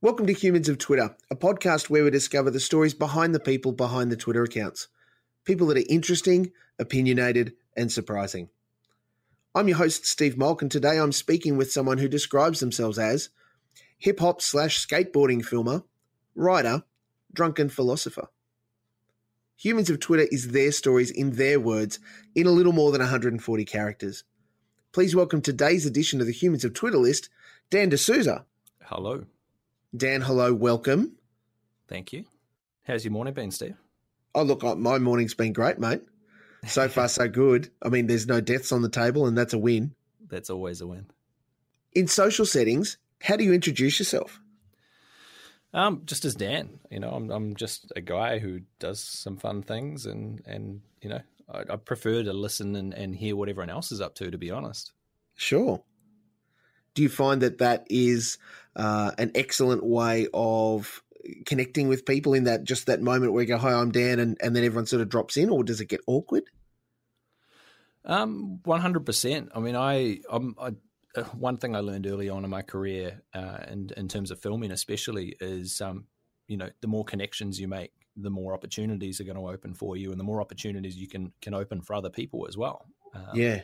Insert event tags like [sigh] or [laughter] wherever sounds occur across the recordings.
Welcome to Humans of Twitter, a podcast where we discover the stories behind the people behind the Twitter accounts. People that are interesting, opinionated, and surprising. I'm your host, Steve Malk, and today I'm speaking with someone who describes themselves as hip hop slash skateboarding filmer, writer, drunken philosopher. Humans of Twitter is their stories in their words in a little more than 140 characters. Please welcome today's edition of the Humans of Twitter list, Dan D'Souza. Hello. Dan, hello, welcome. Thank you. How's your morning been, Steve? Oh, look, my morning's been great, mate. So far, so [laughs] good. I mean, there's no deaths on the table, and that's a win. That's always a win. In social settings, how do you introduce yourself? Um, just as Dan, you know, I'm I'm just a guy who does some fun things, and and you know, I, I prefer to listen and, and hear what everyone else is up to. To be honest, sure. Do you find that that is uh, an excellent way of connecting with people in that just that moment where you go, "Hi, I'm Dan," and, and then everyone sort of drops in, or does it get awkward? Um, one hundred percent. I mean, I, I'm, I, uh, one thing I learned early on in my career, uh, and in terms of filming, especially, is um, you know, the more connections you make, the more opportunities are going to open for you, and the more opportunities you can can open for other people as well. Um, yeah,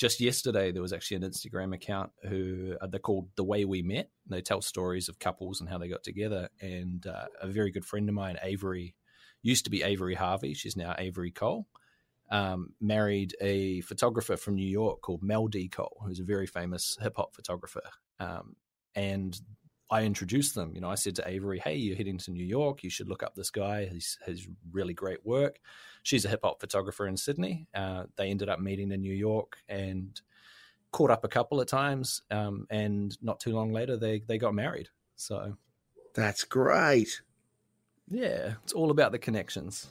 just yesterday there was actually an Instagram account who uh, they're called The Way We Met. They tell stories of couples and how they got together. And uh, a very good friend of mine, Avery, used to be Avery Harvey. She's now Avery Cole. Um, married a photographer from New York called Mel D. Cole, who's a very famous hip hop photographer. Um, and I introduced them. You know, I said to Avery, "Hey, you're heading to New York. You should look up this guy. He's has really great work." She's a hip hop photographer in Sydney. Uh, they ended up meeting in New York and caught up a couple of times. Um, and not too long later, they they got married. So that's great. Yeah, it's all about the connections.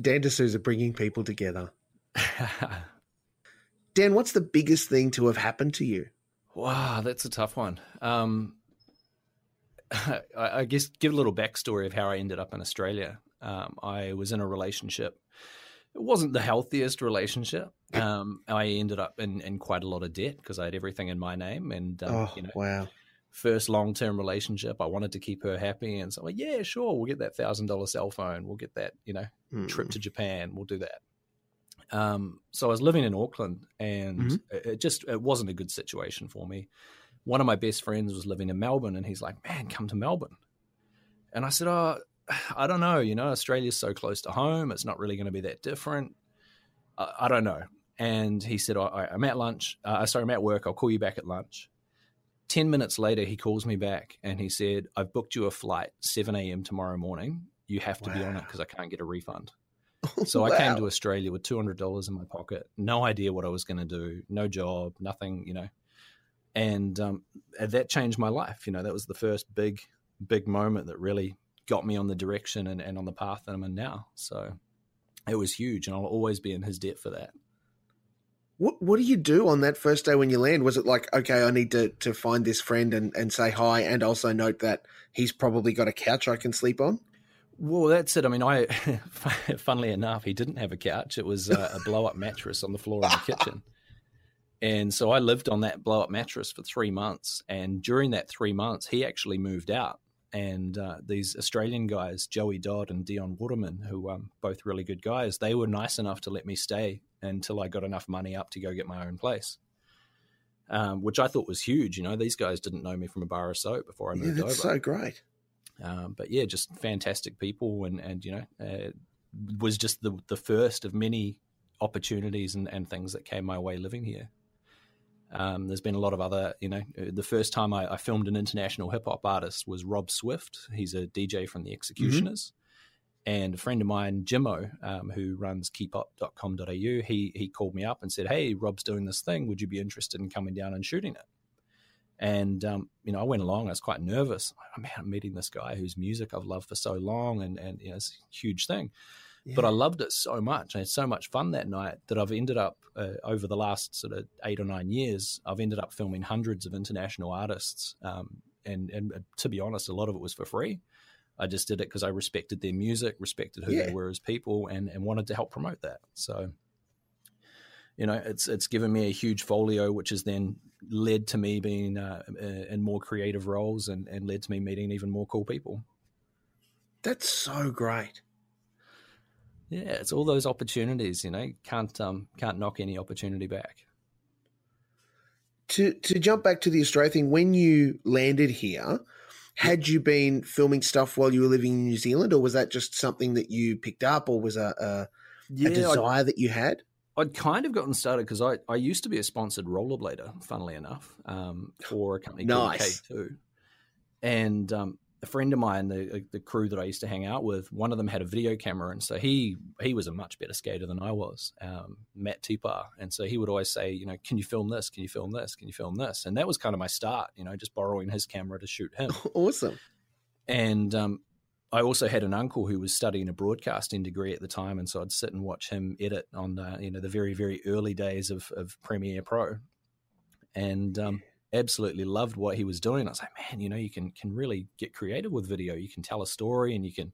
Dan D'Souza bringing people together. [laughs] Dan, what's the biggest thing to have happened to you? Wow, that's a tough one. Um, [laughs] I guess give a little backstory of how I ended up in Australia. Um, I was in a relationship. It wasn't the healthiest relationship. Um, I ended up in, in quite a lot of debt because I had everything in my name. And um, oh, you know, wow, first long term relationship. I wanted to keep her happy, and so like, yeah, sure, we'll get that thousand dollar cell phone. We'll get that, you know, mm. trip to Japan. We'll do that. Um, so I was living in Auckland, and mm-hmm. it, it just it wasn't a good situation for me one of my best friends was living in Melbourne and he's like, man, come to Melbourne. And I said, oh, I don't know. You know, Australia's so close to home. It's not really going to be that different. I, I don't know. And he said, oh, I'm at lunch. Uh, sorry, I'm at work. I'll call you back at lunch. 10 minutes later, he calls me back and he said, I've booked you a flight 7 a.m. tomorrow morning. You have to wow. be on it because I can't get a refund. [laughs] So wow. I came to Australia with $200 in my pocket, no idea what I was going to do, no job, nothing, you know and um, that changed my life. You know, that was the first big, big moment that really got me on the direction and, and on the path that I'm in now. So it was huge, and I'll always be in his debt for that. What What do you do on that first day when you land? Was it like, okay, I need to to find this friend and and say hi, and also note that he's probably got a couch I can sleep on? Well, that's it. I mean, I, [laughs] funnily enough, he didn't have a couch. It was a, a blow up mattress on the floor in the kitchen. And so I lived on that blow up mattress for three months. And during that three months, he actually moved out. And uh, these Australian guys, Joey Dodd and Dion Waterman, who um, both really good guys, they were nice enough to let me stay until I got enough money up to go get my own place. Um, which I thought was huge. You know, these guys didn't know me from a bar of soap before I moved yeah, that's over. so great. Um, but yeah, just fantastic people, and and you know, uh, was just the the first of many opportunities and, and things that came my way living here. Um, there's been a lot of other, you know, the first time I, I filmed an international hip hop artist was Rob Swift. He's a DJ from the X-Ecutioners. Mm-hmm. And a friend of mine, Jimmo, um, who runs keepup.com.au, he, he called me up and said, Hey, Rob's doing this thing. Would you be interested in coming down and shooting it? And, um, you know, I went along. I was quite nervous. I'm meeting this guy whose music I've loved for so long. And, and you know, it's a huge thing. Yeah. But I loved it so much. I had so much fun that night that I've ended up uh, over the last sort of eight or nine years. I've ended up filming hundreds of international artists, um, and and uh, to be honest, a lot of it was for free. I just did it because I respected their music, respected who yeah. they were as people, and and wanted to help promote that. So you know, it's it's given me a huge folio, which has then led to me being uh, in more creative roles and, and led to me meeting even more cool people. That's so great. Yeah, it's all those opportunities. You know, can't um, can't knock any opportunity back. To to jump back to the Australia thing, when you landed here, had you been filming stuff while you were living in New Zealand, or was that just something that you picked up, or was a, a, yeah, a desire I'd, that you had? I'd kind of gotten started because I, I used to be a sponsored rollerblader, funnily enough, um, for a company nice. called K2. And um, a friend of mine, the the crew that I used to hang out with, one of them had a video camera, and so he he was a much better skater than I was, um, Matt Tipar, and so he would always say, you know, can you film this? Can you film this? Can you film this? And that was kind of my start, you know, just borrowing his camera to shoot him. [laughs] awesome. And um, I also had an uncle who was studying a broadcasting degree at the time, and so I'd sit and watch him edit on you know the very very early days of of Premiere Pro, and um, absolutely loved what he was doing. I was like, man, you know, you can can really get creative with video. You can tell a story, and you can,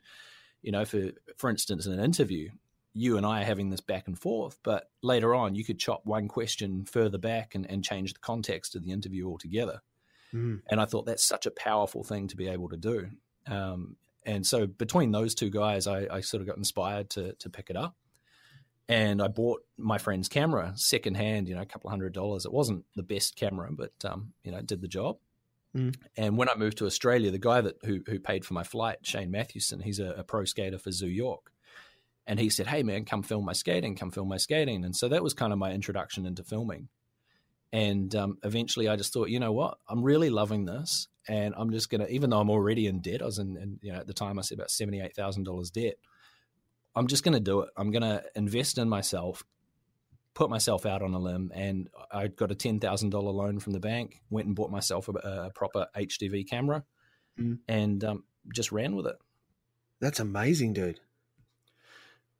you know, for for instance, in an interview, you and I are having this back and forth, but later on, you could chop one question further back and, and change the context of the interview altogether. Mm. And I thought that's such a powerful thing to be able to do. Um, and so between those two guys, I, I sort of got inspired to to pick it up and I bought my friend's camera secondhand, you know, a couple hundred dollars. It wasn't the best camera, but um, you know, it did the job. Mm. And when I moved to Australia, the guy that who who paid for my flight, Shane Mathewson, he's a, a pro skater for Zoo York, and he said, "Hey man, come film my skating, come film my skating." And so that was kind of my introduction into filming. And um, eventually, I just thought, you know what, I'm really loving this, and I'm just gonna, even though I'm already in debt, I was in, in you know, at the time I said about seventy eight thousand dollars debt. I'm just going to do it. I'm going to invest in myself, put myself out on a limb. And I got a $10,000 loan from the bank, went and bought myself a, a proper HDV camera mm. and um, just ran with it. That's amazing, dude.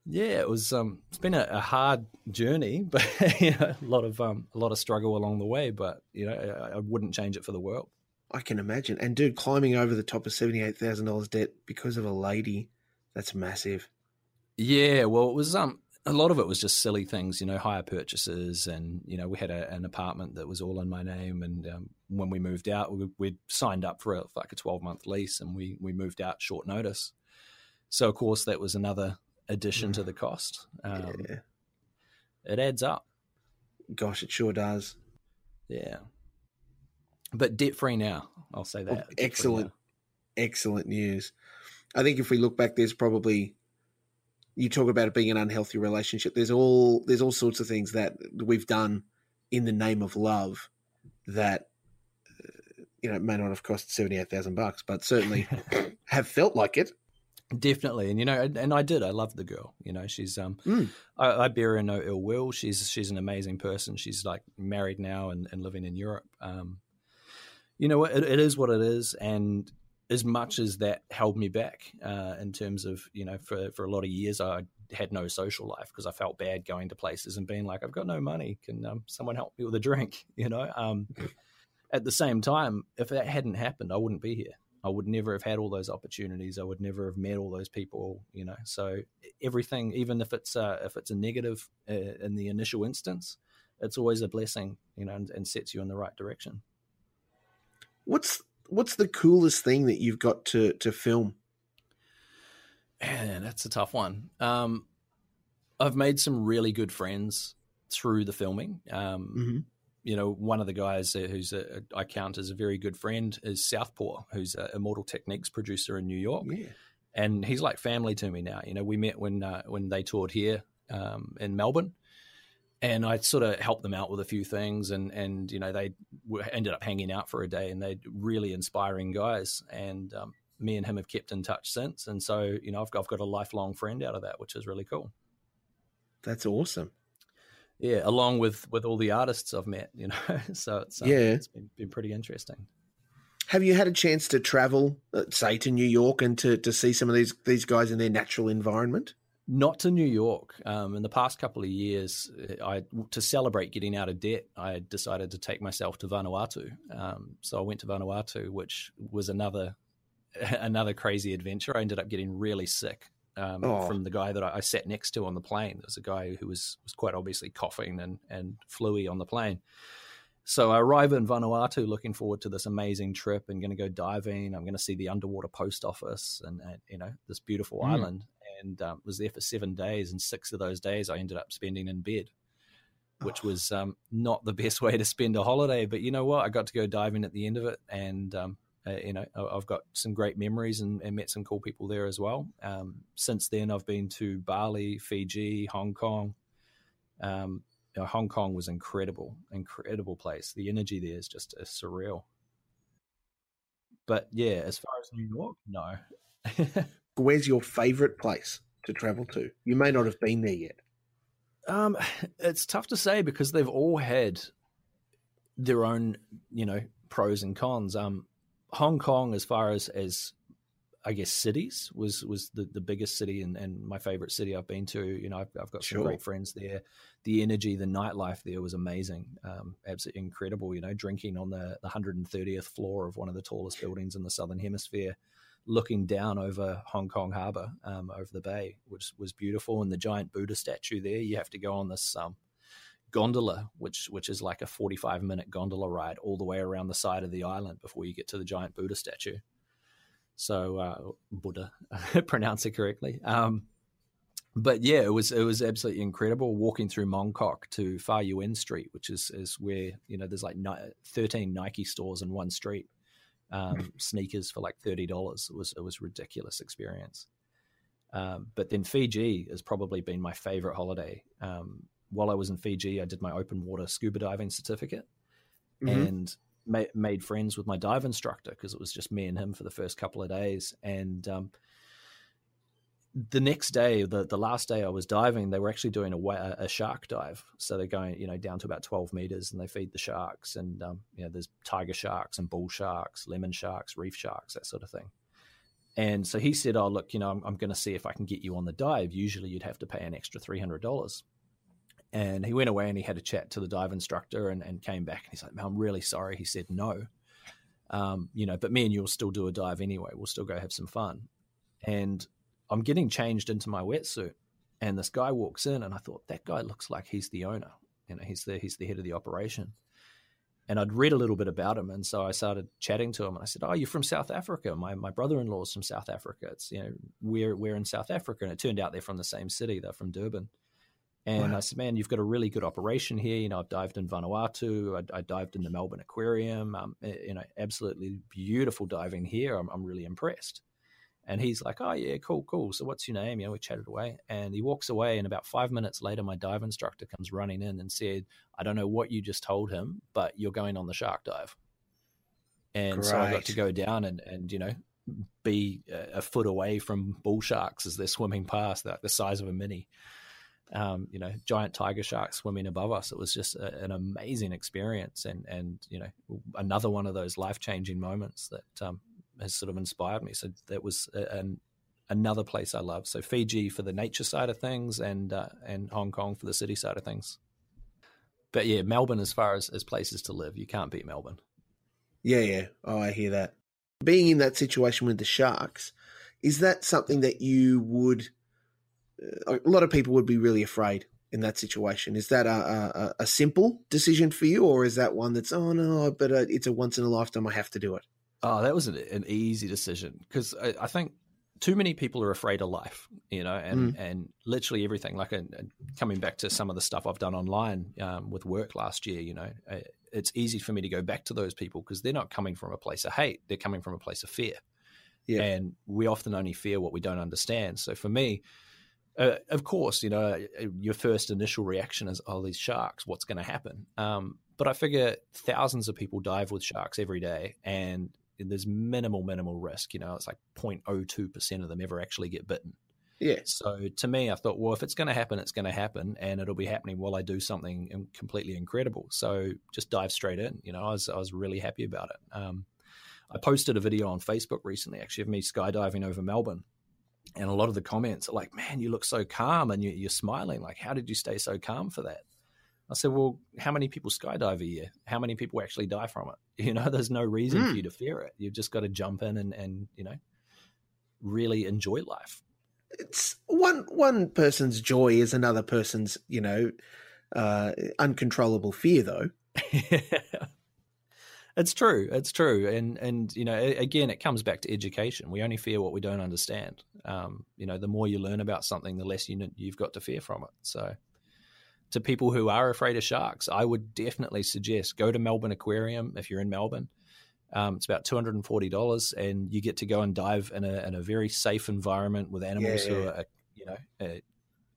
Yeah, it was. Um, it's been a, a hard journey, [laughs] but you know, a lot of um, a lot of struggle along the way. But you know, I, I wouldn't change it for the world. I can imagine. And dude, climbing over the top of seventy eight thousand dollars debt because of a lady, that's massive. Yeah, well, it was um a lot of it was just silly things, you know, hire purchases, and you know, we had a, an apartment that was all in my name, and um, when we moved out, we, would signed up for a, like a twelve month lease, and we we moved out short notice. So of course, that was another addition to the mm. cost. Um, yeah. It adds up. Gosh, it sure does. Yeah, but debt free now. I'll say that. Oh, excellent, excellent news. I think if we look back, there's probably you talk about it being an unhealthy relationship. There's all there's all sorts of things that we've done in the name of love that uh, you know may not have cost seventy eight thousand bucks, but certainly [laughs] have felt like it. Definitely, and you know, and I did. I love the girl. You know, she's um, mm. I, I, bear her no ill will. She's she's an amazing person. She's like married now and, and living in Europe. Um, you know, it, it is what it is, and as much as that held me back uh, in terms of you know for for a lot of years I had no social life because I felt bad going to places and being like I've got no money. Can um, someone help me with a drink? [laughs] You know um, at the same time if that hadn't happened I wouldn't be here. I would never have had all those opportunities. I would never have met all those people you know. So everything even if it's uh, if it's a negative uh, in the initial instance it's always a blessing you know and, and sets you in the right direction. What's what's the coolest thing that you've got to to film? Man, that's a tough one. Um, I've made some really good friends through the filming. Um, mm-hmm. You know, one of the guys who's a, I count as a very good friend is Southpaw, who's a Immortal Technique's producer in New York. Yeah. And he's like family to me now. You know, we met when uh, when they toured here um, in Melbourne, and I sort of helped them out with a few things, and and you know they ended up hanging out for a day, and they're really inspiring guys, and um, me and him have kept in touch since, and so you know I've got, I've got a lifelong friend out of that, which is really cool. That's awesome. Yeah, along with with all the artists I've met, you know, [laughs] so it's um, yeah, it's been, been pretty interesting. Have you had a chance to travel, uh, say, to New York and to, to see some of these these guys in their natural environment? Not to New York. Um, in the past couple of years, I to celebrate getting out of debt, I decided to take myself to Vanuatu. Um, so I went to Vanuatu, which was another [laughs] another crazy adventure. I ended up getting really sick um, oh. from the guy that I, I, sat next to on the plane. There was a guy who was was quite obviously coughing and and fluey on the plane. So I arrive in Vanuatu, looking forward to this amazing trip and going to go diving. I'm going to see the underwater post office and, and you know this beautiful mm. island. And um, was there for seven days, and six of those days I ended up spending in bed, which oh. was um, not the [laughs] best way to spend a holiday. But you know what? I got to go diving at the end of it, and um, uh, you know, I've got some great memories and, and met some cool people there as well. Um, since then, I've been to Bali, Fiji, Hong Kong. Um, you know, Hong Kong was incredible, incredible place. The energy there is just uh, surreal. But yeah, as far as New York, no. [laughs] Where's your favorite place to travel to? You may not have been there yet. Um, it's tough to say because they've all had their own, you know, pros and cons. Um, Hong Kong, as far as as I guess cities was was the, the biggest city and, and my favorite city I've been to. You know, I've, I've got some sure. great friends there. The energy, the nightlife there was amazing, um, absolutely incredible. You know, drinking on the, the 130th floor of one of the tallest buildings in the southern hemisphere, looking down over Hong Kong Harbour, um, over the bay, which was beautiful. And the giant Buddha statue there, you have to go on this um, gondola, which which is like a 45 minute gondola ride all the way around the side of the island before you get to the giant Buddha statue. So uh, Buddha, [laughs] pronounce it correctly. Um, but yeah, it was it was absolutely incredible walking through Mong Kok to Fa Yuen Street, which is is where you know there's like thirteen Nike stores in one street, um, sneakers for like thirty dollars. It was it was ridiculous experience. Um, but then Fiji has probably been my favorite holiday. Um, while I was in Fiji, I did my open water scuba diving certificate, mm-hmm. and ma- made friends with my dive instructor because it was just me and him for the first couple of days. And um, the next day, the the last day I was diving, they were actually doing a, a shark dive. So they're going, you know, down to about twelve meters, and they feed the sharks. And um, you know, there's tiger sharks and bull sharks, lemon sharks, reef sharks, that sort of thing. And so he said, "Oh, look, you know, I'm, I'm going to see if I can get you on the dive. Usually, you'd have to pay an extra three hundred dollars." And he went away and he had a chat to the dive instructor and, and came back and he's like, Man, I'm really sorry. He said no. Um, you know, but me and you will still do a dive anyway. We'll still go have some fun. And I'm getting changed into my wetsuit. And this guy walks in and I thought, that guy looks like he's the owner. You know, he's the he's the head of the operation. And I'd read a little bit about him, and so I started chatting to him. And I said, "Oh, you're from South Africa. My my brother-in-law's from South Africa. It's you know we're we're in South Africa." And it turned out they're from the same city. They're from Durban. And wow. I said, man, you've got a really good operation here. You know, I've dived in Vanuatu. I, I dived in the Melbourne Aquarium. Um, eh, you know, absolutely beautiful diving here. I'm, I'm, really impressed. And he's like, oh, yeah, cool, cool. So what's your name? You know, we chatted away. And he walks away. And about five minutes later, my dive instructor comes running in and said, I don't know what you just told him, but you're going on the shark dive. And Great. so I got to go down and, and you know, be a, a foot away from bull sharks as they're swimming past, like the size of a mini um, you know, giant tiger sharks swimming above us. It was just a, an amazing experience, and and you know, another one of those life changing moments that um, has sort of inspired me. So that was an, another place I love. So Fiji for the nature side of things, and uh, and Hong Kong for the city side of things. But yeah, Melbourne as far as, as places to live, you can't beat Melbourne. Yeah, yeah. Oh, I hear that. Being in that situation with the sharks, is that something that you would a lot of people would be really afraid in that situation. Is that a, a, a simple decision for you, or is that one that's oh no, but uh, it's a once in a lifetime, I have to do it? Oh, that was an, an easy decision because I, I, think too many people are afraid of life, you know, and mm. and literally everything. Like, coming back to some of the stuff I've done online um, with work last year, you know, it's easy for me to go back to those people because they're not coming from a place of hate; they're coming from a place of fear. Yeah. And we often only fear what we don't understand. So for me, uh, of course, you know, uh, your first initial reaction is, oh, these sharks, what's going to happen? Um, but I figure thousands of people dive with sharks every day and there's minimal, minimal risk. You know, it's like 0.02% of them ever actually get bitten. Yeah. So to me, I thought, well, if it's going to happen, it's going to happen, and it'll be happening while I do something completely incredible. So just dive straight in. You know, I was I was really happy about it. Um, I posted a video on Facebook recently, actually, of me skydiving over Melbourne, and a lot of the comments are like, "Man, you look so calm and you're smiling. Like, how did you stay so calm for that?" I said, "Well, how many people skydive a year? How many people actually die from it? [laughs] You know, there's no reason mm. for hmm. you to fear it. You've just got to jump in and and you know, really enjoy life." it's one one person's joy is another person's, you know, uh, uncontrollable fear, though. [laughs] it's true. It's true, and and you know, again, it comes back to education. We only fear what we don't understand. Um, you know, the more you learn about something, the less you you've got to fear from it. So, to people who are afraid of sharks, I would definitely suggest go to Melbourne Aquarium if you're in Melbourne. Um, it's about two hundred and forty dollars, and you get to go and dive in a in a very safe environment with animals yeah, yeah. who are, you know, uh,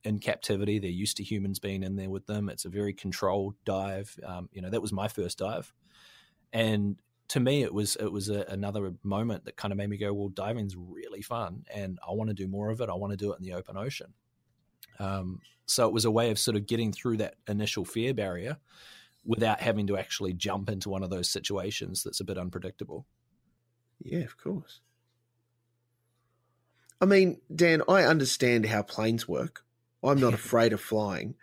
in captivity. They're used to humans being in there with them. It's a very controlled dive. Um, you know, that was my first dive, and to me, it was it was a, another moment that kind of made me go, well, diving's really fun, and I want to do more of it. I want to do it in the open ocean. Um, so it was a way of sort of getting through that initial fear barrier without having to actually jump into one of those situations that's a bit unpredictable. Yeah, of course. I mean, Dan, I understand how planes work. I'm not [laughs] afraid of flying,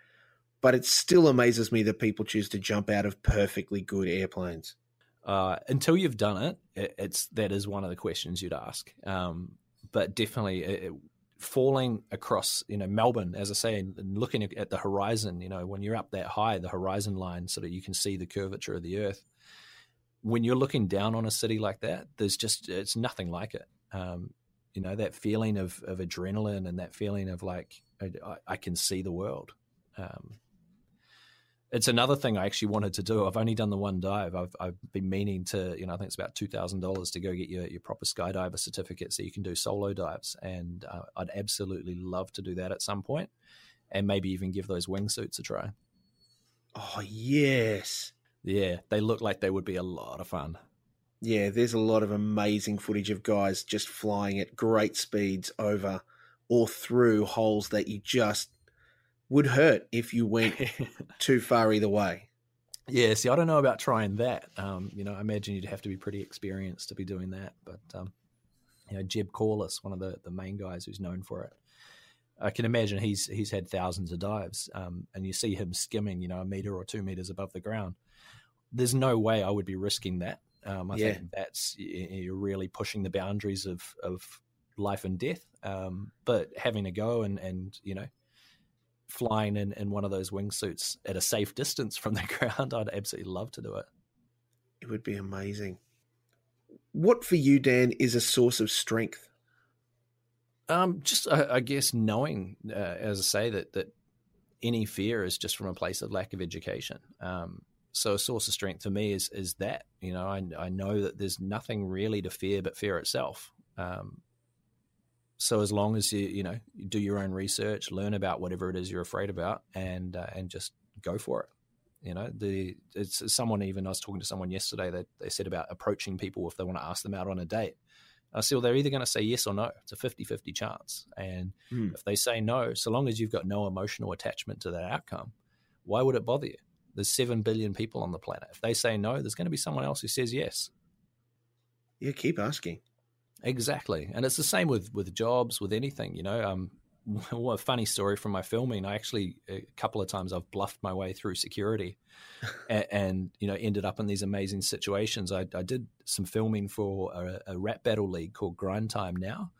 but it still amazes me that people choose to jump out of perfectly good airplanes. Uh, until you've done it, it, it's that is one of the questions you'd ask. Um, but definitely, it, falling across, you know, Melbourne, as I say, and, looking at the horizon, you know, when you're up that high, the horizon line, so that you can see the curvature of the Earth. When you're looking down on a city like that, there's just it's nothing like it. Um, you know, that feeling of of adrenaline and that feeling of like I, I can see the world. Um, it's another thing I actually wanted to do. I've only done the one dive. I've I've been meaning to, you know, I think it's about two thousand dollars to go get your your proper skydiver certificate so you can do solo dives, and uh, I'd absolutely love to do that at some point, and maybe even give those wingsuits a try. Oh yes, yeah, they look like they would be a lot of fun. Yeah, there's a lot of amazing footage of guys just flying at great speeds over or through holes that you just would hurt if you went [laughs] too far either way. Yeah, see, I don't know about trying that. Um, you know, I imagine you'd have to be pretty experienced to be doing that. But um, you know, Jeb Corliss, one of the the main guys who's known for it, I can imagine he's he's had thousands of dives, um, and you see him skimming, you know, a meter or two meters above the ground. There's no way I would be risking that. Um, I yeah. think that's you're really pushing the boundaries of of life and death. Um, but having a go and and you know flying in, in one of those wingsuits at a safe distance from the [laughs] ground, I'd absolutely love to do it. It would be amazing. What for you, Dan, is a source of strength? Um, just I, I guess knowing, uh, as I say, that that any fear is just from a place of lack of education. Um, so a source of strength for me is is that you know I, I know that there's nothing really to fear but fear itself. Um, so as long as you you know you do your own research, learn about whatever it is you're afraid about, and uh, and just go for it. You know, the it's someone even I was talking to someone yesterday that they said about approaching people if they want to ask them out on a date. I said, well, they're either going to say yes or no. It's a 50 50 chance. And mm. if they say no, so long as you've got no emotional attachment to that outcome, why would it bother you? There's 7 billion people on the planet. If they say no, there's going to be someone else who says yes. Yeah, keep asking. Exactly, and it's the same with with jobs, with anything. You know, um, [laughs] a funny story from my filming. I actually a couple of times I've bluffed my way through security, [laughs] and, and, you know ended up in these amazing situations. I, I did some filming for a, a, rap battle league called Grind Time now,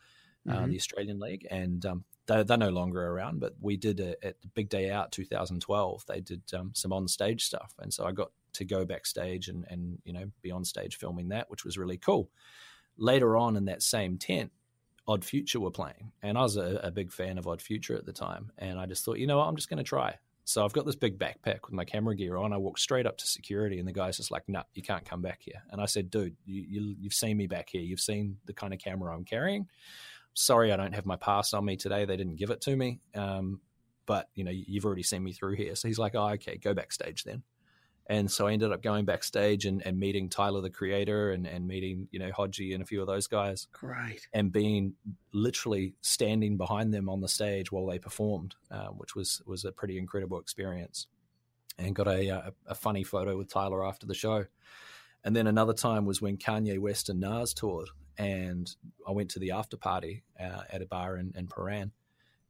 uh, mm-hmm. uh, the Australian league, and um, they're, they're, no longer around. But we did a, at the Big Day Out 2012. They did um, some on stage stuff, and so I got to go backstage and and you know be on stage filming that, which was really cool later on in that same tent, Odd Future were playing, and I was a, a big fan of Odd Future at the time, and I just thought, you know what, I'm just going to try. So I've got this big backpack with my camera gear on. I walk straight up to security, and the guy's just like, "No, nah, you can't come back here." And I said, "Dude, you, you, you've seen me back here. You've seen the kind of camera I'm carrying. Sorry, I don't have my pass on me today. They didn't give it to me. Um, but you know, you've already seen me through here." So he's like, "Oh, okay, go backstage then." And so I ended up going backstage and, and meeting Tyler, the creator, and, and meeting, you know, Hodgy and a few of those guys. Great. And being literally standing behind them on the stage while they performed, uh, which was, was a pretty incredible experience. And got a, a, a, funny photo with Tyler after the show. And then another time was when Kanye West and Nas toured. And I went to the after party uh, at a bar in, in Prahran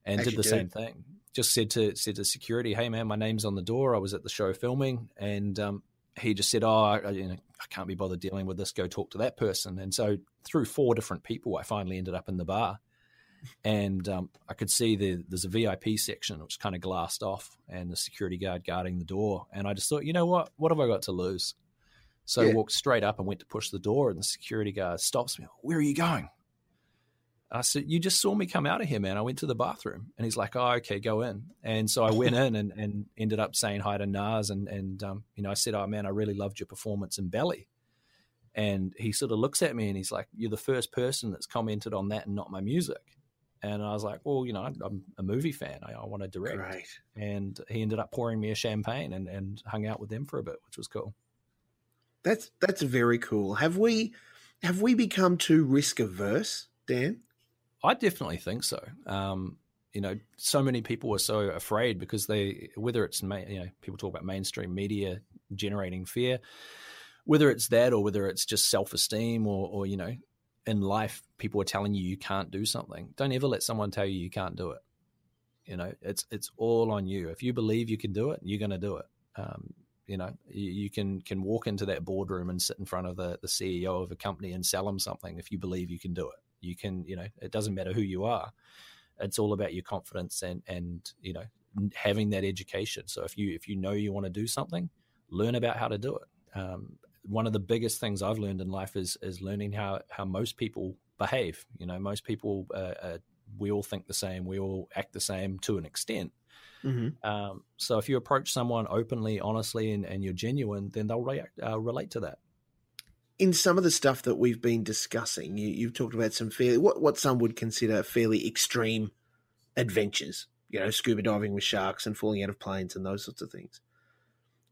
and did the same thing just said to said to security, "Hey man, my name's on the door. I was at the show filming," and um, he just said, "Oh, I, you know, I can't be bothered dealing with this. Go talk to that person." And so through four different people, I finally ended up in the bar, and um, I could see the, there's a VIP section which was kind of glassed off, and the security guard guarding the door. And I just thought, you know what? What have I got to lose? So yeah. I walked straight up and went to push the door, and the security guard stops me. Where are you going? I said, "You just saw me come out of here, man. I went to the bathroom." And he's like, "Oh, okay, go in." And so I went [laughs] in and, and ended up saying hi to Nas, and and um, you know, I said, "Oh man, I really loved your performance in Belly." And he sort of looks at me and he's like, "You're the first person that's commented on that and not my music." And I was like, "Well, you know, I'm a movie fan. I, I want to direct." Right. And he ended up pouring me a champagne and and hung out with them for a bit, which was cool. That's that's very cool. Have we have we become too risk averse, Dan? I definitely think so. Um, you know, so many people are so afraid because they, whether it's you know, people talk about mainstream media generating fear, whether it's that or whether it's just self esteem or, or you know, in life people are telling you you can't do something. Don't ever let someone tell you you can't do it. You know, it's it's all on you. If you believe you can do it, you're going to do it. Um, you know, you, you, can can walk into that boardroom and sit in front of the the CEO of a company and sell them something if you believe you can do it you can you know it doesn't matter who you are. It's all about your confidence and and you know having that education. So if you if you know you want to do something learn about how to do it. Um, one of the biggest things i've learned in life is is learning how how most people behave. You know most people uh, uh, we all think the same we all act the same to an extent. Mm-hmm. um, so if you approach someone openly honestly and, and you're genuine then they'll react, uh, relate to that in some of the stuff that we've been discussing, you, have talked about some fairly what what some would consider fairly extreme adventures. You know, scuba diving with sharks and falling out of planes and those sorts of things.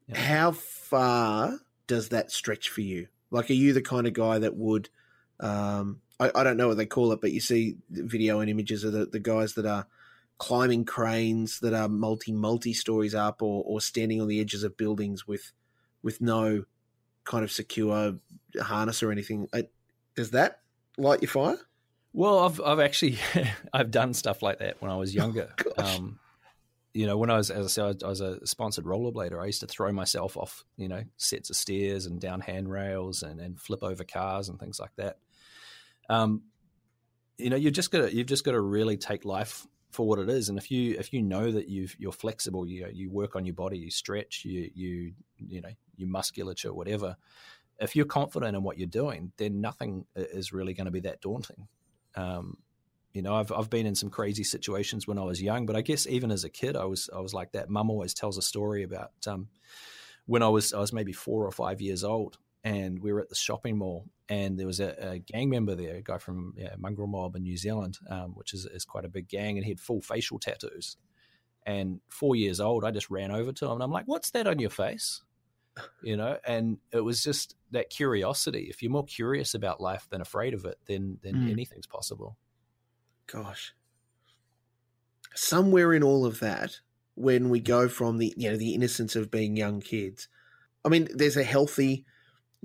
Yeah. How far does that stretch for you? Like, are you the kind of guy that would? Um, I, I don't know what they call it, but you see video and images of the, the guys that are climbing cranes that are multi multi stories up, or or standing on the edges of buildings with with no kind of secure harness or anything. Does that light your fire? Well, I've I've actually [laughs] I've done stuff like that when I was younger. [laughs] Oh, um, you know, when I was as I said, I was a sponsored rollerblader. I used to throw myself off, you know, sets of stairs and down handrails and, and flip over cars and things like that. Um, you know, you've just got to you've just got to really take life for what it is. And if you if you know that you you're flexible, you you work on your body, you stretch, you you you know your musculature, whatever. If you're confident in what you're doing, then nothing is really going to be that daunting. Um, you know, I've I've been in some crazy situations when I was young, but I guess even as a kid, I was I was like that. Mum always tells a story about um, when I was I was maybe four or five years old, and we were at the shopping mall, and there was a, a gang member there, a guy from yeah, Mongrel Mob in New Zealand, um, which is, is quite a big gang, and he had full facial tattoos. And four years old, I just ran over to him, and I'm like, "What's that on your face?" You know, and it was just that curiosity. If you're more curious about life than afraid of it, then then mm. anything's possible. Gosh, somewhere in all of that, when we go from the you know the innocence of being young kids, I mean, there's a healthy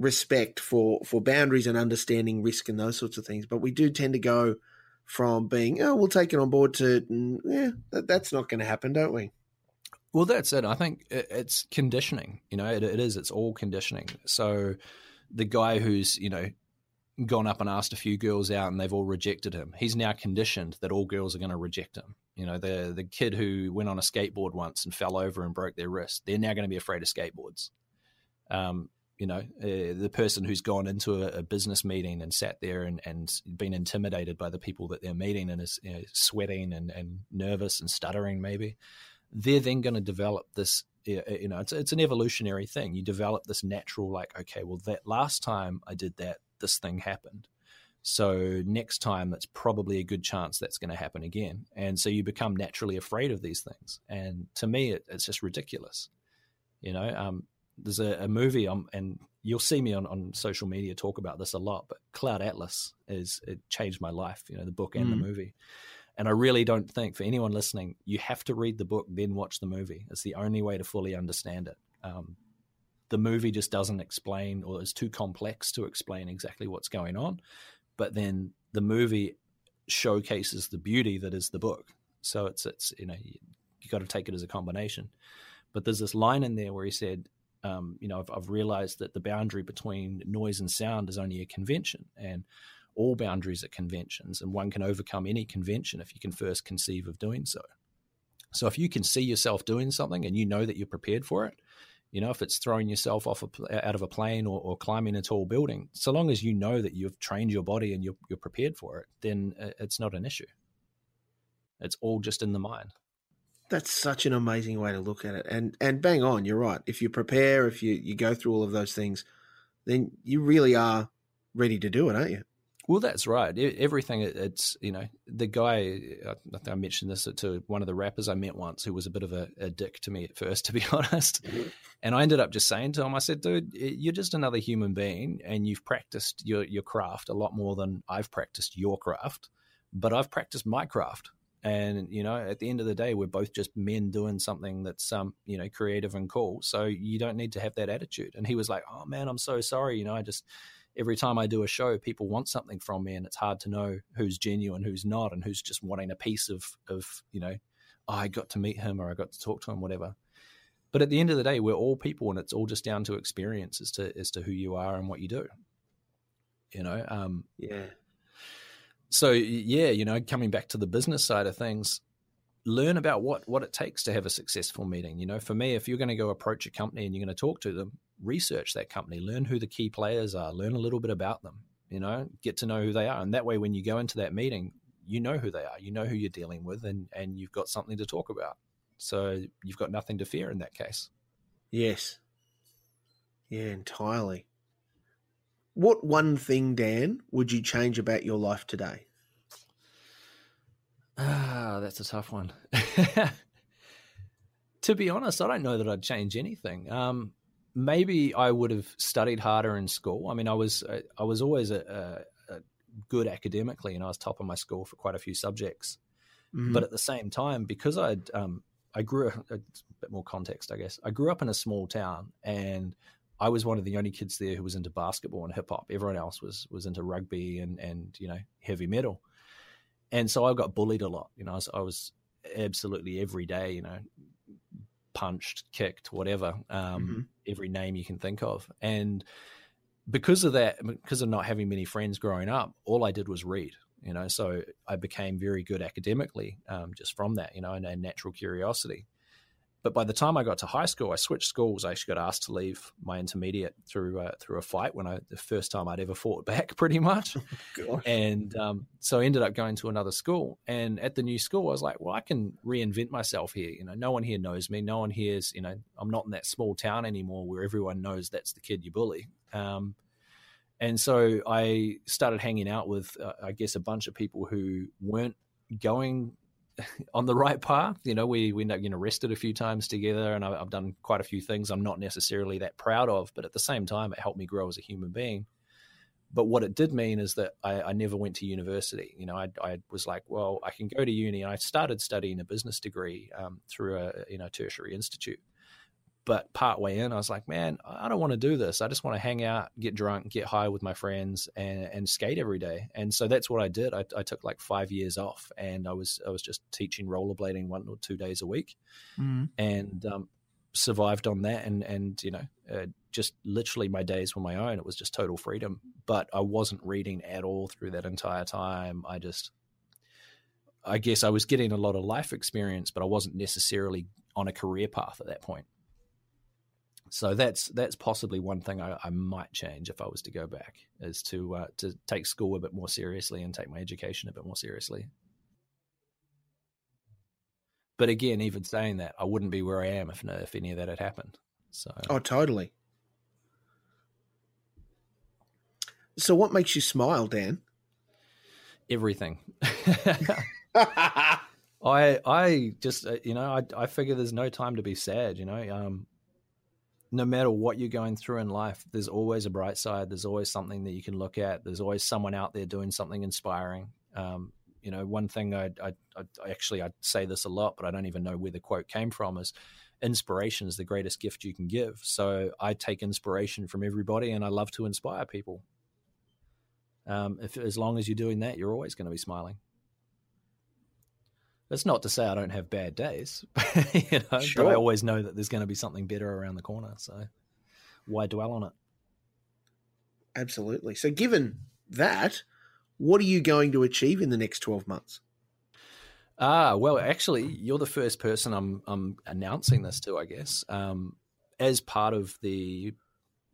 respect for for boundaries and understanding risk and those sorts of things. But we do tend to go from being oh we'll take it on board to mm, yeah that, that's not going to happen, don't we? Well, that's it. I think it's conditioning. You know, it, it is. It's all conditioning. So the guy who's you know gone up and asked a few girls out and they've all rejected him. He's now conditioned that all girls are going to reject him. You know, the the kid who went on a skateboard once and fell over and broke their wrist, they're now going to be afraid of skateboards. Um, you know, uh, the person who's gone into a, a, business meeting and sat there and, and been intimidated by the people that they're meeting and is you know, sweating and, and nervous and stuttering, maybe, they're then going to develop this. You know, it's, it's an evolutionary thing. You develop this natural, like, okay, well, that last time I did that, this thing happened. So next time, that's probably a good chance that's going to happen again. And so you become naturally afraid of these things. And to me, it, it's just ridiculous. You know, um, there's a, a movie and you'll see me on, on social media talk about this a lot but cloud atlas is it changed my life you know the book and mm. the movie. And i really don't think for anyone listening you have to read the book then watch the movie. It's the only way to fully understand it. Um, the movie just doesn't explain or is too complex to explain exactly what's going on but then the movie showcases the beauty that is the book. So it's it's you know you, you got to take it as a combination. But there's this line in there where he said um, you know, I've, I've, realized that the boundary between noise and sound is only a convention. And all boundaries are conventions, and one can overcome any convention if you can first conceive of doing so. So if you can see yourself doing something and you know that you're prepared for it, you know, if it's throwing yourself off a, out of a plane or, or, climbing a tall building, so long as you know that you've trained your body and you're, you're prepared for it, then uh, it's not an issue. It's all just in the mind. That's such an amazing way to look at it. And and bang on, you're right. If you prepare, if you, you go through all of those things, then you really are ready to do it, aren't you? Well, that's right. Everything it's you know the guy. I think I mentioned this to one of the rappers I met once, who was a bit of a, a dick to me at first, [laughs] to be honest. Mm-hmm. And I ended up just saying to him, I said, "Dude, you're just another human being, and you've practiced your your craft a lot more than I've practiced your craft, but I've practiced my craft." And you know at the end of the day we're both just men doing something that's um you know creative and cool. So you don't need to have that attitude. And he was like oh man i'm so sorry. You know i just every time i do a show people want something from me and it's hard to know who's genuine who's not and who's just wanting a piece of of you know oh, i got to meet him or i got to talk to him whatever. But at the end of the day we're all people and it's all just down to experience as to as to who you are and what you do. You know um yeah so yeah, you know, coming back to the business side of things, learn about what what it takes to have a successful meeting. You know, for me, if you're going to go approach a company and you're going to talk to them, research that company, learn who the key players are, learn a little bit about them. You know, get to know who they are, and that way, when you go into that meeting, you know who they are, you know who you're dealing with, and and you've got something to talk about. So you've got nothing to fear in that case. Yes. Yeah, entirely. What one thing, Dan, would you change about your life today? Ah, that's a tough one. [laughs] to be honest, I don't know that I'd change anything. Um, maybe I would have studied harder in school. I mean, I was uh, I was always a, a, a good academically, and I was top of my school for quite a few subjects. Mm-hmm. But at the same time, because I'd um, I grew [laughs] a bit more context, I guess. I grew up in a small town, and I was one of the only kids there who was into basketball and hip hop. Everyone else was was into rugby and and you know heavy metal, and so I got bullied a lot. You know, I was, I was absolutely every day, you know, punched, kicked, whatever, um, mm-hmm. every name you can think of, and because of that, because of not having many friends growing up, all I did was read. You know, so I became very good academically um, just from that. You know, and, and natural curiosity. But by the time I got to high school, I switched schools. I actually got asked to leave my intermediate through uh, through a fight when I the first time I'd ever fought back, [laughs] pretty much. [laughs] and um, so I ended up going to another school. And at the new school, I was like, well, I can reinvent myself here. You know, no one here knows me. No one here's you know, I'm not in that small town anymore where everyone knows that's the kid you bully. Um, and so I started hanging out with, uh, I guess, a bunch of people who weren't going [laughs] on the right path. You know, we we end up getting arrested a few times together, and I've done quite a few things I'm not necessarily that proud of, but at the same time, it helped me grow as a human being. But what it did mean is that I, I never went to university. You know, I, I, was like, well, I can go to uni, and I started studying a business degree um, through a you know tertiary institute. But part way in, I was like, man, I don't want to do this. I just want to hang out, get drunk, get high with my friends, and, and skate every day. And so that's what I did. I, I, took like five years off, and I was I was just teaching rollerblading one or two days a week, mm. and um, survived on that. And and you know, uh, just literally my days were my own. It was just total freedom. But I wasn't reading at all through that entire time. I just I guess I was getting a lot of life experience, but I wasn't necessarily on a career path at that point. So that's that's possibly one thing I, I, might change if I was to go back is to uh, to take school a bit more seriously and take my education a bit more seriously. But again, even saying that, I wouldn't be where I am if if any of that had happened. So oh, totally. So, what makes you smile, Dan? Everything. [laughs] [laughs] I I just uh, you know I I figure there's no time to be sad. You know, um, no matter what you're going through in life, there's always a bright side. There's always something that you can look at. There's always someone out there doing something inspiring. Um, you know, one thing I, I, I, actually I say this a lot, but I don't even know where the quote came from. Is inspiration is the greatest gift you can give. So I take inspiration from everybody, and I love to inspire people. Um, if as long as you're doing that, you're always going to be smiling. That's not to say I don't have bad days, [laughs] you know, sure. but I always know that there's going to be something better around the corner. So why dwell on it? Absolutely. So, given that, What are you going to achieve in the next 12 months? Ah, well, actually, you're the first person I'm I'm announcing this to, I guess. Um, as part of the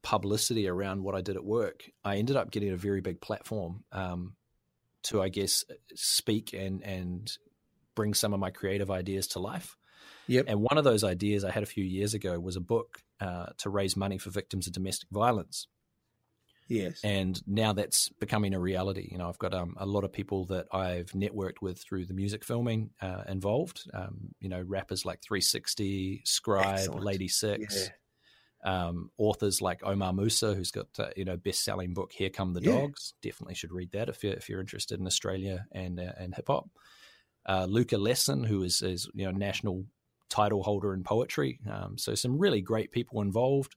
publicity around what I did at work, I ended up getting a very big platform um, to, I guess, speak and and bring some of my creative ideas to life. Yep. And one of those ideas I had a few years ago was a book uh, to raise money for victims of domestic violence. Yes. And now that's becoming a reality. You know, I've got um, a lot of people that I've networked with through the music filming uh, involved. Um, you know, rappers like 360, Scribe, Excellent. Ladi6, Yeah. um, authors like Omar Musa, who's got uh, you know best selling book Here Come the Yeah. Dogs. Definitely should read that if you're if you're interested in Australia and uh, and hip hop. Uh, Luka Lesson, who is is you know national title holder in poetry. Um, so some really great people involved.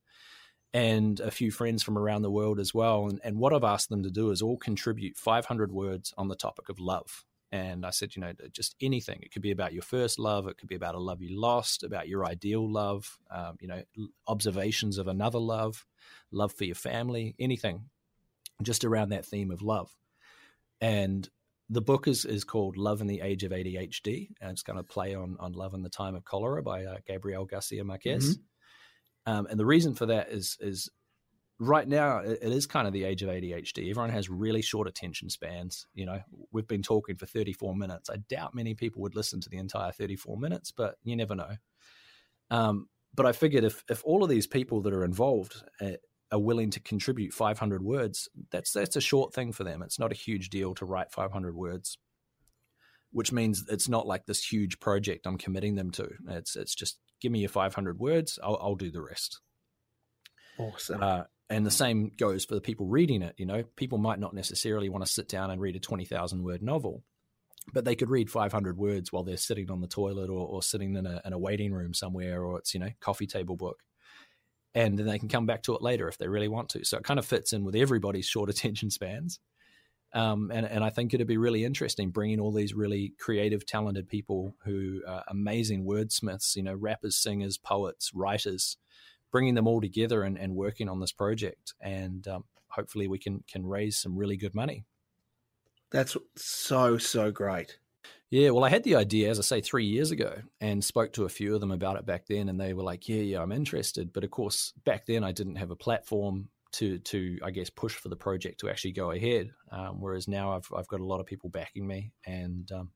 And a few friends from around the world as well. And, and what I've asked them to do is all contribute 500 words on the topic of love. And I said, you know, just anything. It could be about your first love. It could be about a love you lost, about your ideal love, um, you know, observations of another love, love for your family, anything just around that theme of love. And the book is, is called Love in the Age of ADHD. And it's going to play on, on Love in the Time of Cholera by uh, Gabriel Garcia Marquez. Um, and the reason for that is, is right now it, it is kind of the age of ADHD. Everyone has really short attention spans. You know, we've been talking for 34 minutes. I doubt many people would listen to the entire 34 minutes, but you never know. Um, but I figured if if all of these people that are involved uh, are willing to contribute 500 words, that's that's a short thing for them. It's not a huge deal to write 500 words, which means it's not like this huge project I'm committing them to. It's it's just give me your 500 words, I'll, I'll do the rest. Awesome. Uh, and the same goes for the people reading it. You know, people might not necessarily want to sit down and read a 20,000 word novel, but they could read 500 words while they're sitting on the toilet or, or sitting in a, in a waiting room somewhere, or it's, you know, coffee table book. And then they can come back to it later if they really want to. So it kind of fits in with everybody's short [laughs] attention spans. Um, and, and I think it'd be really interesting bringing all these really creative, talented people who are amazing wordsmiths, you know, rappers, singers, poets, writers, bringing them all together and, and working on this project. And um, hopefully we can, can raise some really good money. That's so, so great. Yeah, well, I had the idea, as I say, three years ago and spoke to a few of them about it back then. And they were like, yeah, yeah, I'm interested. But of course, back then I didn't have a platform to, to I guess, push for the project to actually go ahead. Um, whereas now I've, I've got a lot of people backing me and, um,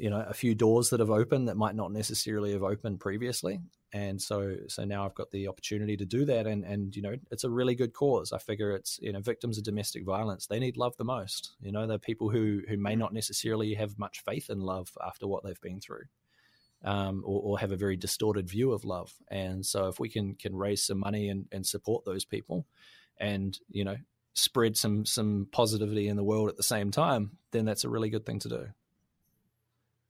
you know, a few doors that have opened that might not necessarily have opened previously. And so, so now I've got the opportunity to do that. And, and, you know, it's a really good cause. I figure it's, you know, victims of domestic violence, they need love the most. You know, they're people who, who may not necessarily have much faith in love after what they've been through. Um, or, or have a very distorted view of love, and so if we can can raise some money and, and support those people, and you know spread some some positivity in the world at the same time, then that's a really good thing to do.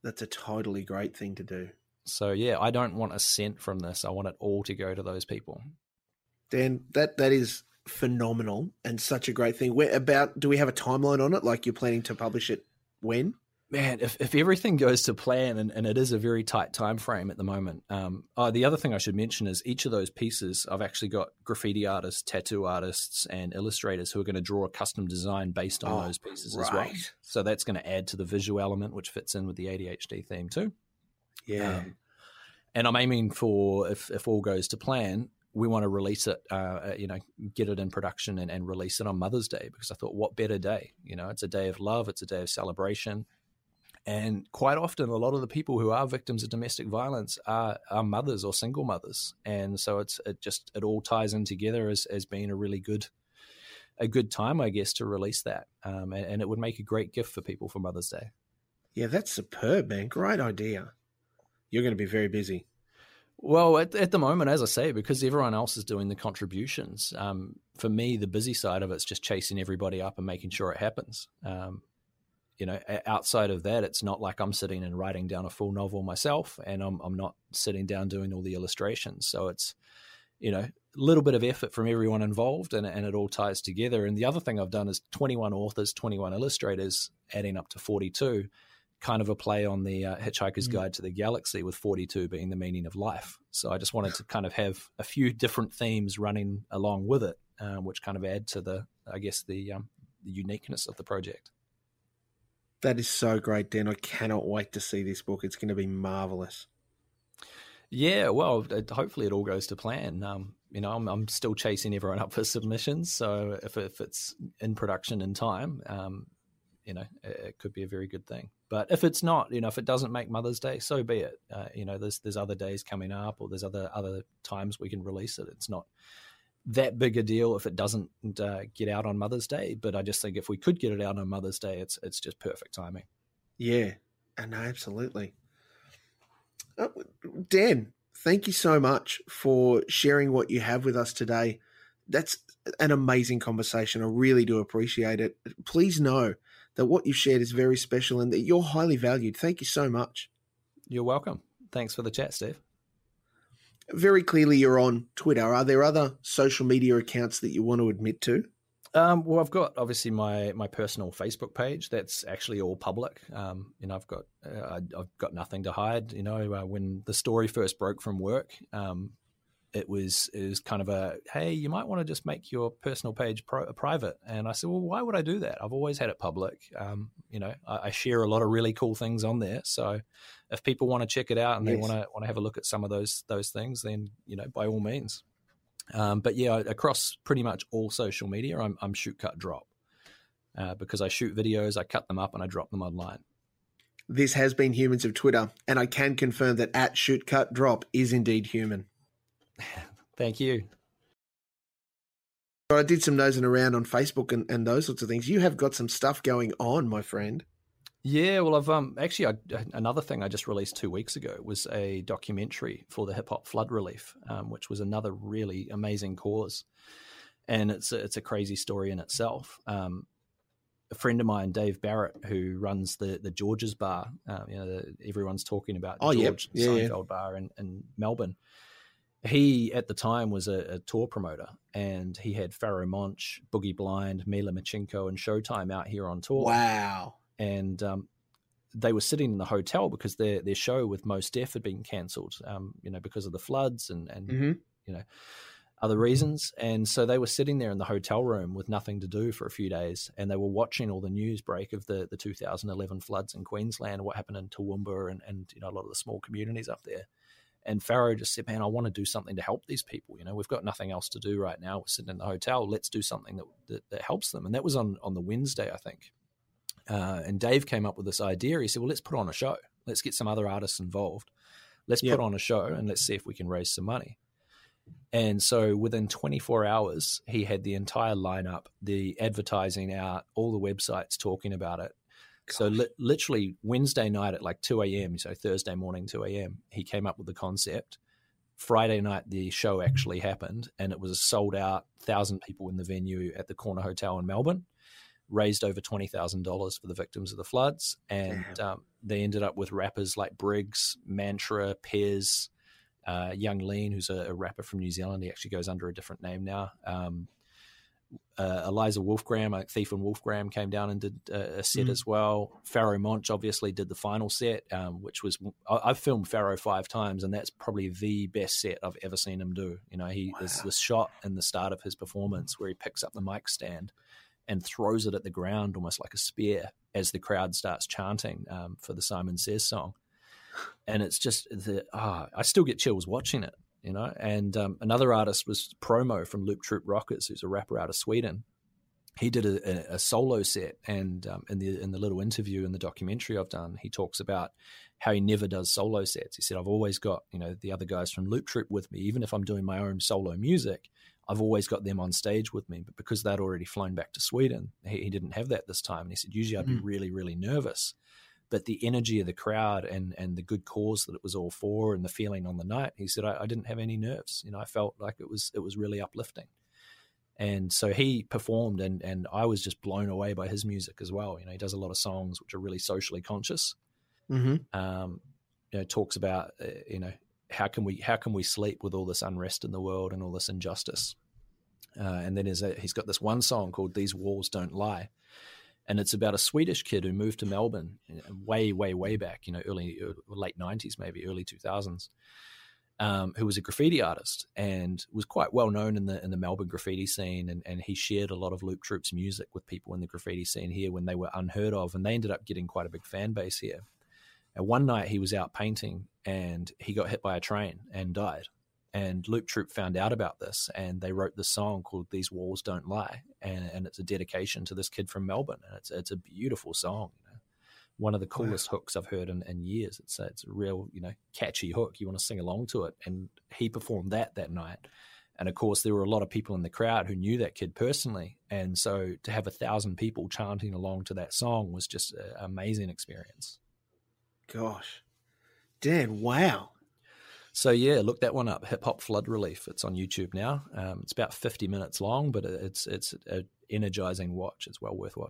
That's a totally great thing to do. So yeah, I don't want a cent from this. I want it all to go to those people. Dan, that that is phenomenal and such a great thing. Where about do we have a timeline on it? Like you're planning to publish it when? Man, if, if everything goes to plan, and, and it is a very tight time frame at the moment. Um, oh, the other thing I should mention is each of those pieces, I've actually got graffiti artists, tattoo artists, and illustrators who are going to draw a custom design based on Oh, those pieces as well. So that's going to add to the visual element, which fits in with the ADHD theme too. Yeah. Um, and I'm aiming for if if all goes to plan, we want to release it, uh, you know, get it in production and, and release it on Mother's Day because I thought, what better day? You know, it's a day of love, it's a day of celebration. And quite often, a lot of the people who are victims of domestic violence are, are mothers or single mothers, and so it's it just it all ties in together as as being a really good a good time, I guess, to release that, um, and, and it would make a great gift for people for Mother's Day. yeah, that's superb, man. Great idea. You're going to be very busy. Well, at, at the moment, as I say, because everyone else is doing the contributions, um, for me, the busy side of it's just chasing everybody up and making sure it happens. Um, you know, outside of that, it's not like I'm sitting and writing down a full novel myself, and I'm I'm not sitting down doing all the illustrations. So it's, you know, a little bit of effort from everyone involved, and and it all ties together. And the other thing I've done is 21 authors, 21 illustrators, adding up to 42 kind of a play on the uh, Hitchhiker's Mm. Guide to the Galaxy, with 42 being the meaning of life. So I just wanted to kind of have a few different themes running along with it, um, which kind of add to the, I guess, the, um, the uniqueness of the project. That is so great, Dan. I cannot wait to see this book. It's going to be marvelous. Yeah, well, hopefully it all goes to plan. Um, you know, I'm, I'm, still chasing everyone up for submissions, so if, if it's in production in time, um, you know, it, it, could be a very good thing. But if it's not, you know, if it doesn't make Mother's Day, so be it. Uh, you know, there's there's other days coming up, or there's other other times we can release it. It's not that big a deal if it doesn't uh, get out on Mother's Day. But I just think if we could get it out on Mother's Day, it's it's just perfect timing. Yeah, and absolutely. Uh, Dan, thank you so much for sharing what you have with us today. That's an amazing conversation. I really do appreciate it. Please know that what you've shared is very special and that you're highly valued. Thank you so much. You're welcome. Thanks for the chat, Steve very clearly you're on Twitter. Are there other social media accounts that you want to admit to? Um, well, I've got obviously my my personal Facebook page. That's actually all public. Um, you know, I've got uh, I've got nothing to hide. You know, uh, when the story first broke from work, um, it was it was kind of a hey, you might want to just make your personal page pro- private. And I said, well, why would I do that? I've always had it public. Um, you know, I, I, share a lot of really cool things on there. So if people want to check it out and yes. they want to want to have a look at some of those those things, then you know, by all means. Um, but yeah, across pretty much all social media, I'm, I'm shoot cut drop uh, because I shoot videos, I cut them up, and I drop them online. This has been Humans of Twitter, and I can confirm that at shoot cut drop is indeed human. [laughs] Thank you. I did some nosing around on Facebook and, and those sorts of things. You have got some stuff going on, my friend. Yeah, well, I've um actually I, another thing I just released two weeks ago was a documentary for the hip hop flood relief, um, which was another really amazing cause, and it's a, it's a crazy story in itself. Um, a friend of mine, Dave Barrett, who runs the the George's Bar, uh, you know, the, everyone's talking about oh, George yep. yeah, Seinfeld yeah. Bar in, in Melbourne he at the time was a, a, tour promoter and he had Pharoahe Monch, Boogie Blind, Mela Machinko, and Showtime out here on tour. Wow. And um, they were sitting in the hotel because their their show with Mos Def had been cancelled, um, you know, because of the floods and, and mm-hmm. you know, other reasons. And so they were sitting there in the hotel room with nothing to do for a few days, and they were watching all the news break of the, the 2011 floods in Queensland, what happened in Toowoomba, and, and you know a lot of the small communities up there. And Pharoahe just said, "Man, I want to do something to help these people. You know, we've got nothing else to do right now. We're sitting in the hotel. Let's do something that that, that helps them." And that was on on the Wednesday, I think. Uh, and Dave came up with this idea. He said, "Well, let's put on a show. Let's get some other artists involved. Let's put on a show and let's see if we can raise some money." And so within 24 hours, he had the entire lineup, the advertising out, all the websites talking about it. So li- literally Wednesday night at like 2 a.m., so Thursday morning 2 a.m., he came up with the concept. Friday night the show actually happened, and it was a sold out thousand people in the venue at the Corner Hotel in Melbourne. Raised over twenty thousand dollars for the victims of the floods, and um, they ended up with rappers like Briggs, Mantra, Pez, uh, Young Lean, who's a, a, rapper from New Zealand. He actually goes under a different name now. Um, uh, Eliza Wolfgram, like Thief and Wolfgram, came down and did uh, a set mm. as well. Pharoahe Monch obviously did the final set, um, which was I, have filmed Pharoahe five times, and that's probably the best set I've ever seen him do. You know, he wow. there's this shot in the start of his performance where he picks up the mic stand and throws it at the ground almost like a spear as the crowd starts chanting um, for the Simon Says song, and it's just the ah, I still get chills watching it you know. And um, another artist was Promoe from Looptroop Rockers, who's a rapper out of Sweden. He did a, a, a solo set, and um, in the in the little interview in the documentary I've done, he talks about how he never does solo sets. He said, "I've always got you know the other guys from Loop Troop with me, even if I'm doing my own solo music." I've always got them on stage with me, but because they'd already flown back to Sweden, he, he didn't have that this time. And he said, usually I'd be mm. really, really nervous but the energy of the crowd and and the good cause that it was all for and the feeling on the night he said I, I, didn't have any nerves. You know i felt like it was it was really uplifting. And so he performed and and i was just blown away by his music as well. You know he does a lot of songs which are really socially conscious. Mm-hmm. um, you know talks about uh, you know how can we how can we sleep with all this unrest in the world and all this injustice? Uh, and then a, he's got this one song called these walls don't lie and it's about a Swedish kid who moved to Melbourne way, way, way back, you know, early, late '90s, maybe early 2000s. um, who was a graffiti artist and was quite well known in the in the Melbourne graffiti scene, and, and he shared a lot of Looptroop's music with people in the graffiti scene here when they were unheard of, and they ended up getting quite a big fan base here. And one night he was out painting and he got hit by a train and died. And Looptroop found out about this and they wrote this song called These Walls Don't Lie. And, and it's a dedication to this kid from Melbourne. And it's, it's a beautiful song. You know? One of the coolest wow. hooks I've heard in, in years. It's a, it's a real, you know, catchy hook. You want to sing along to it. And he performed that that night. And of course, there were a lot of people in the crowd who knew that kid personally. And so to have a thousand people chanting along to that song was just an amazing experience. Gosh. Dan, wow. So yeah, look that one up. Hip Hop Flood Relief. It's on YouTube now. Um, it's about fifty minutes long, but it's it's an energizing watch. It's well worth watching.